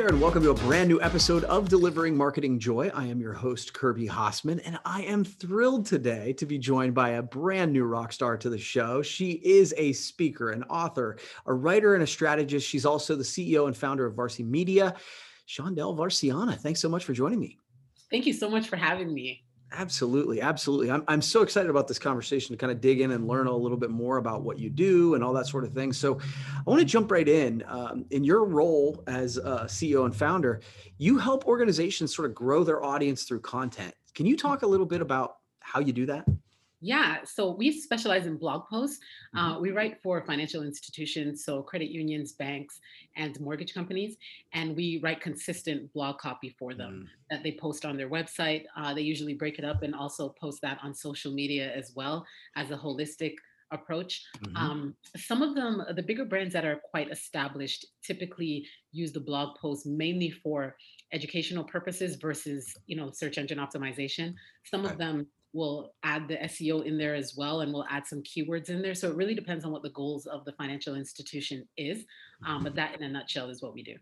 there, and welcome to a brand new episode of Delivering Marketing Joy. I am your host, Kirby Hasseman, and I am thrilled today to be joined by a brand new rock star to the show. She is a speaker, an author, a writer, and a strategist. She's also the CEO and founder of Varsi Media. Shondell Varciana, thanks so much for joining me. Thank you so much for having me. Absolutely, absolutely. I'm I'm so excited about this conversation to kind of dig in and learn a little bit more about what you do and all that sort of thing. So, I want to jump right in. Um, in your role as a CEO and founder, you help organizations sort of grow their audience through content. Can you talk a little bit about how you do that? Yeah, so we specialize in blog posts. Uh, mm-hmm. we write for financial institutions, so credit unions, banks, and mortgage companies, and we write consistent blog copy for them mm. that they post on their website. Uh, they usually break it up and also post that on social media as well as a holistic approach. Mm-hmm. Um, some of them, the bigger brands that are quite established, typically use the blog post mainly for educational purposes versus, you know, search engine optimization. Some of them we'll add the SEO in there as well, and we'll add some keywords in there. So it really depends on what the goals of the financial institution is. Um, but that, in a nutshell, is what we do.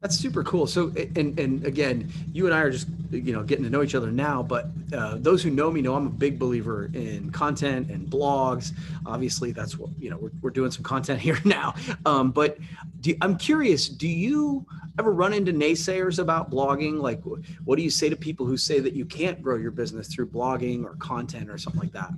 That's super cool. So, and and again, you and I are just you know getting to know each other now. But uh, those who know me know I'm a big believer in content and blogs. Obviously, that's what you know. We're, we're doing some content here now. Um, but do, I'm curious. Do you ever run into naysayers about blogging? Like, what do you say to people who say that you can't grow your business through blogging or content or something like that?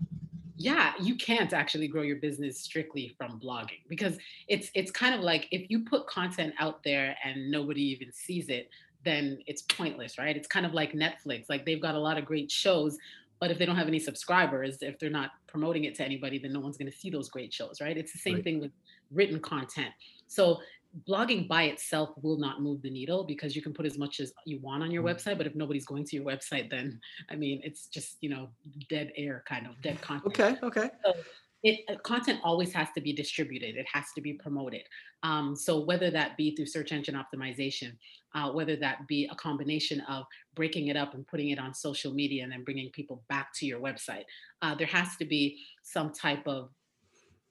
Yeah you can't actually grow your business strictly from blogging because it's it's kind of like if you put content out there and nobody even sees it then it's pointless right? It's kind of like netflix like they've got a lot of great shows but if they don't have any subscribers if they're not promoting it to anybody then no one's going to see those great shows right? It's the same right. thing with written content. So blogging by itself will not move the needle because you can put as much as you want on your mm. website but if nobody's going to your website then i mean it's just you know dead air kind of dead content. Okay okay. So it uh, content always has to be distributed. It has to be promoted. Um, so whether that be through search engine optimization uh, whether that be a combination of breaking it up and putting it on social media and then bringing people back to your website uh, there has to be some type of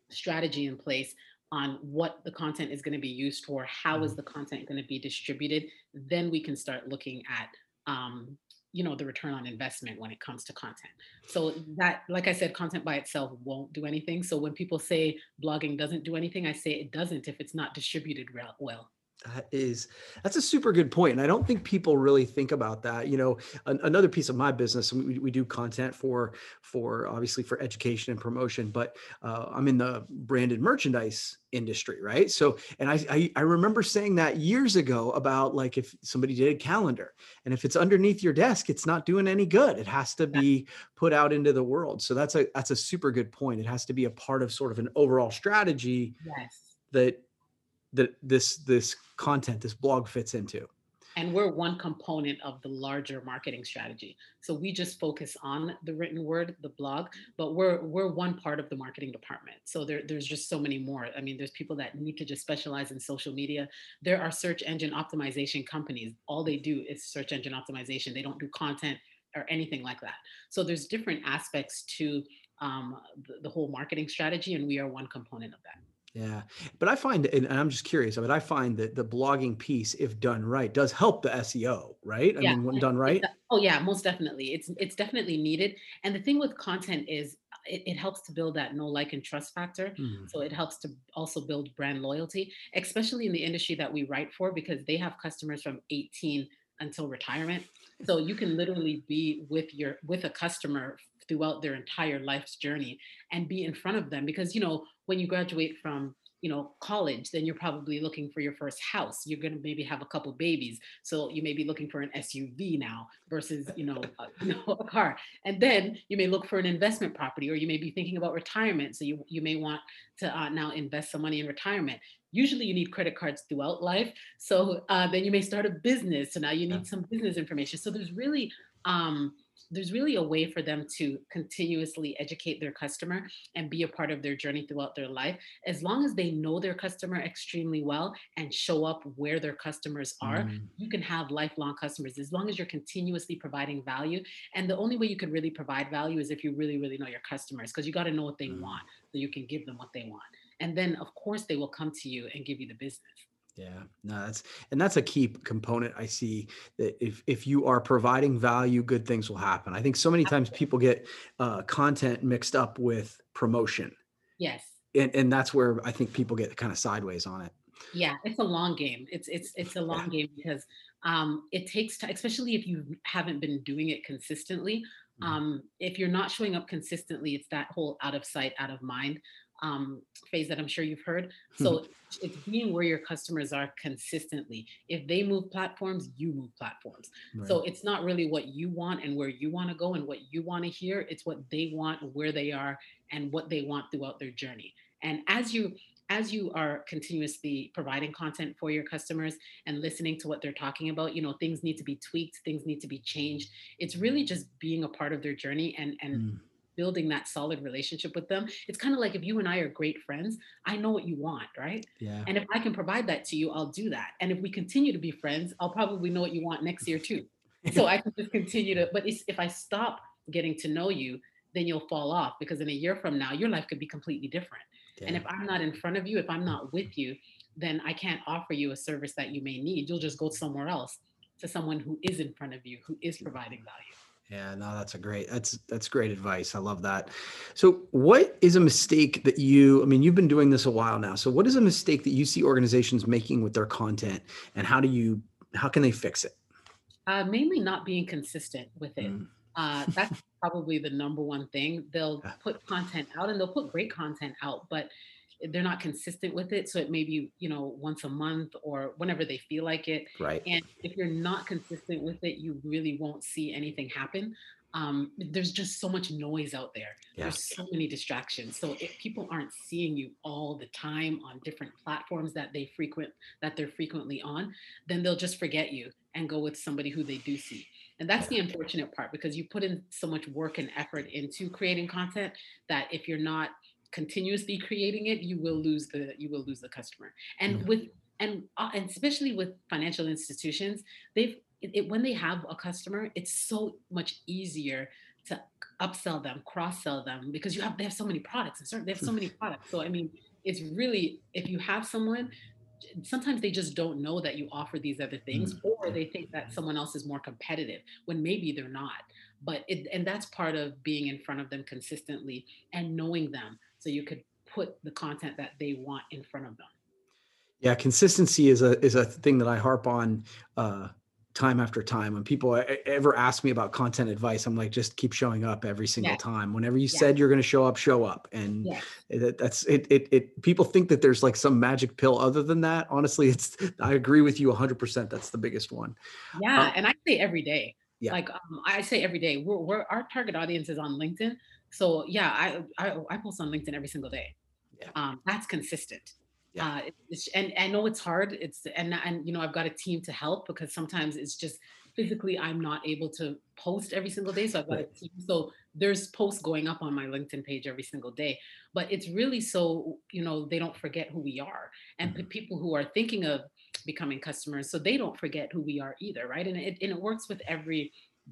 strategy in place on what the content is going to be used for, how is mm-hmm. the content going to be distributed, then we can start looking at um, you know the return on investment when it comes to content. So that like i said content by itself won't do anything. So when people say blogging doesn't do anything i say it doesn't if it's not distributed well that is that's a super good point and i don't think people really think about that you know an, another piece of my business we, we do content for for obviously for education and promotion but uh, i'm in the branded merchandise industry right? So and I, I, I remember saying that years ago about like if somebody did a calendar and if it's underneath your desk it's not doing any good it has to be put out into the world. So that's a that's a super good point it has to be a part of sort of an overall strategy yes. that that this this content this blog fits into. And we're one component of the larger marketing strategy. So we just focus on the written word the blog but we're we're one part of the marketing department. So there, there's just so many more. I mean there's people that need to just specialize in social media. There are search engine optimization companies. All they do is search engine optimization. They don't do content or anything like that. So there's different aspects to um, the, the whole marketing strategy and we are one component of that yeah, but I find, and I'm just curious, but I find that the blogging piece, if done right, does help the SEO, right? I yeah. mean, when done right. Oh yeah, most definitely. It's it's definitely needed. And the thing with content is, it, it helps to build that no like, and trust factor. Mm. So it helps to also build brand loyalty, especially in the industry that we write for, because they have customers from 18 until retirement. So you can literally be with your with a customer throughout their entire life's journey and be in front of them because you know when you graduate from you know college then you're probably looking for your first house. You're going to maybe have a couple babies so you may be looking for an suv now versus you know, a, you know a car. And then you may look for an investment property or you may be thinking about retirement so you, you may want to uh, now invest some money in retirement. Usually you need credit cards throughout life so uh, then you may start a business so now you need some business information. So there's really um, there's really a way for them to continuously educate their customer and be a part of their journey throughout their life as long as they know their customer extremely well and show up where their customers are mm. you can have lifelong customers as long as you're continuously providing value and the only way you can really provide value is if you really really know your customers because you got to know what they mm. want so you can give them what they want and then of course they will come to you and give you the business Yeah, no, that's and that's a key component I see that if if you are providing value, good things will happen. I think so many times people get uh, content mixed up with promotion, Yes. and and that's where I think people get kind of sideways on it. Yeah, it's a long game. It's it's it's a Yeah. long game because um, it takes time, especially if you haven't been doing it consistently. Mhm. Um, if you're not showing up consistently, it's that whole out of sight, out of mind um, phase that I'm sure you've heard. So it's being where your customers are consistently. If they move platforms, you move platforms. Right. So it's not really what you want and where you want to go and what you want to hear. It's what they want, where they are, and what they want throughout their journey. And as you as you are continuously providing content for your customers and listening to what they're talking about, you know, things need to be tweaked, things need to be changed. It's really just being a part of their journey and and Mm, building that solid relationship with them. It's kind of like if you and I are great friends, I know what you want, right? yeah. And if I can provide that to you, I'll do that. And if we continue to be friends, I'll probably know what you want next year too. So I can just continue to, but it's, if I stop getting to know you, then you'll fall off because in a year from now, your life could be completely different. And if I'm not in front of you, if I'm not with you, then I can't offer you a service that you may need. You'll just go somewhere else to someone who is in front of you, who is providing value. Yeah, no, that's a great that's that's great advice. I love that. So what is a mistake that you I mean you've been doing this a while now. So what is a mistake that you see organizations making with their content and how do you how can they fix it? Uh, mainly not being consistent with it. Mm, Uh, that's probably the number one thing. They'll put content out and they'll put great content out, but they're not consistent with it. So it may be, you know, once a month or whenever they feel like it. right. And if you're not consistent with it, you really won't see anything happen. Um, there's just so much noise out there. Yeah. There's so many distractions. So if people aren't seeing you all the time on different platforms that they frequent that they're frequently on, then they'll just forget you and go with somebody who they do see. And that's the unfortunate part because you put in so much work and effort into creating content that if you're not continuously creating it, you will lose the you will lose the customer. And with and uh, and especially with financial institutions, they've it, it- when they have a customer, it's so much easier to upsell them, cross sell them because you have they have so many products and certain they have so many products. So I mean, it's really if you have someone sometimes they just don't know that you offer these other things Mm, or they think that someone else is more competitive when maybe they're not but it and that's part of being in front of them consistently and knowing them so you could put the content that they want in front of them Yeah, consistency is a is a thing that I harp on uh time after time. When people ever ask me about content advice, I'm like, just keep showing up every single Yeah. time. Whenever you Yeah. said you're going to show up, show up. And yeah that, that's it, it. It people think that there's like some magic pill other than that. Honestly, it's I agree with you 100. percent That's the biggest one. yeah Um, and i say every day Yeah. like um, i say every day we're, we're our target audience is on linkedin so yeah i i, I post on linkedin every single day Yeah. um, that's consistent Yeah. uh, it's, and I know it's hard. It's and and you know I've got a team to help because sometimes it's just physically I'm not able to post every single day. So I've got a team. So there's posts going up on my LinkedIn page every single day. But it's really so you know they don't forget who we are and Mhm. p- people who are thinking of becoming customers so they don't forget who we are either, right? And it and it works with every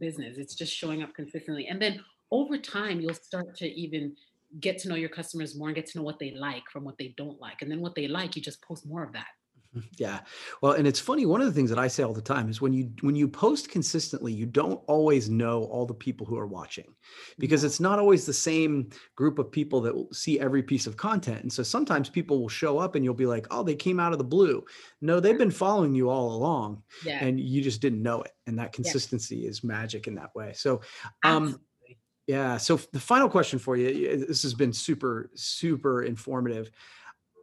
business. It's just showing up consistently, and then over time you'll start to even get to know your customers more and get to know what they like from what they don't like. And then what they like, you just post more of that. Yeah. Well, and it's funny, one of the things that I say all the time is when you when you post consistently, you don't always know all the people who are watching because Yeah. it's not always the same group of people that will see every piece of content. And so sometimes people will show up and you'll be like, "Oh, they came out of the blue." No, they've been following you all along Yeah. and you just didn't know it. And that Yeah. consistency is magic in that way. So, um Absolutely. Yeah. So the final question for you, this has been super, super informative.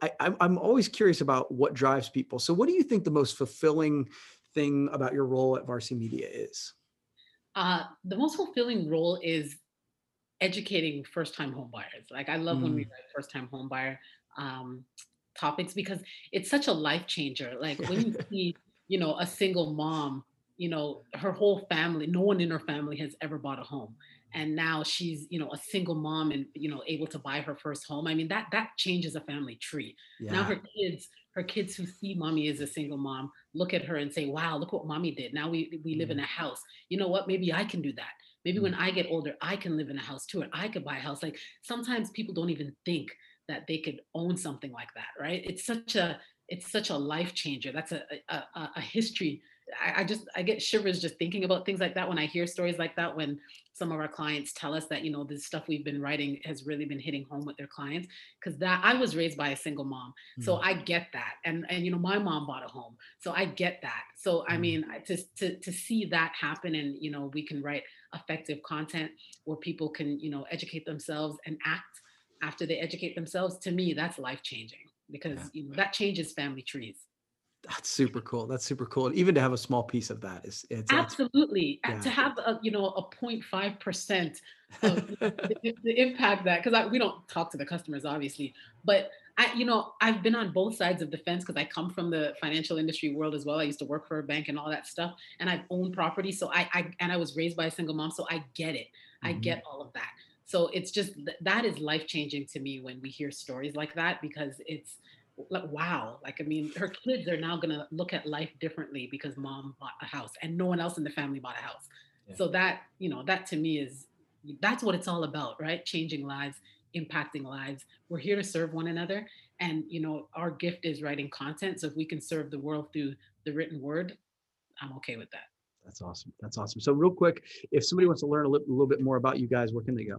I, I'm, I'm always curious about what drives people. So what do you think the most fulfilling thing about your role at Varsity Media is? Uh, the most fulfilling role is educating first-time homebuyers. Like I love when we Mm. write first-time homebuyer um, topics because it's such a life changer. Like when you see, you know, a single mom, you know, her whole family, no one in her family has ever bought a home. And now she's, you know, a single mom and you know able to buy her first home. I mean, that that changes a family tree. Now her kids, her kids who see mommy as a single mom, look at her and say, "Wow, look what mommy did. Now we we live in Mhm. a house. You know what? Maybe I can do that. Maybe Mm. when I get older, I can live in a house too, and I could buy a house." Like sometimes people don't even think that they could own something like that, right? It's such a it's such a life changer. That's a, a, a history. I, I just I get shivers just thinking about things like that when I hear stories like that. When some of our clients tell us that you know this stuff we've been writing has really been hitting home with their clients because that I was raised by a single mom, so Mm, I get that. And and you know my mom bought a home, so I get that. So I mm. mean I- to to to see that happen and you know we can write effective content where people can you know educate themselves and act after they educate themselves to me that's life changing because Yeah. you know that changes family trees That's super cool. That's super cool. And even to have a small piece of that is it's it's absolutely Uh, to have a you know a 0.5 percent of the, the impact that because we don't talk to the customers obviously but i you know i've been on both sides of the fence because i come from the financial industry world as well i used to work for a bank and all that stuff and i've owned property so i, I and i was raised by a single mom so i get it i Mhm. get all of that so it's just that is life changing to me when we hear stories like that because it's like wow like i mean her kids are now going to look at life differently because mom bought a house and no one else in the family bought a house Yeah. so that you know that to me is that's what it's all about right changing lives impacting lives we're here to serve one another and you know our gift is writing content so if we can serve the world through the written word i'm okay with that That's awesome. That's awesome. So real quick, if somebody wants to learn a li- little bit more about you guys, where can they go?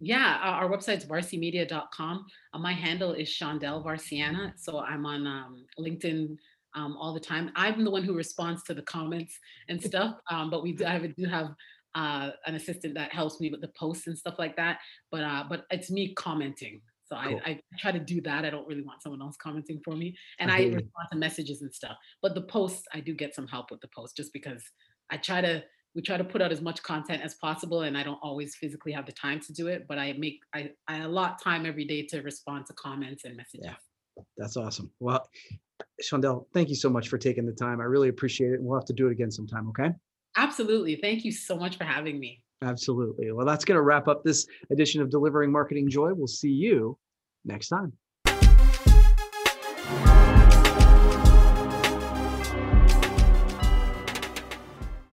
Yeah our, our website's varsimedia.com uh, my handle is Shondell Varsiana so i'm on um, linkedin um, all the time. I'm the one who responds to the comments and stuff um, but we do, I do have uh, an assistant that helps me with the posts and stuff like that but uh, but it's me commenting so I, Cool. I try to do that. I don't really want someone else commenting for me and I i respond to messages and stuff but the posts i do get some help with the posts just because i try to we try to put out as much content as possible and i don't always physically have the time to do it but i make i, I allot time every day to respond to comments and messages Yeah. That's awesome. Well, Shondell, thank you so much for taking the time. I really appreciate it. And we'll have to do it again sometime. Okay. absolutely thank you so much for having me Absolutely. Well, that's going to wrap up this edition of Delivering Marketing Joy. We'll see you next time.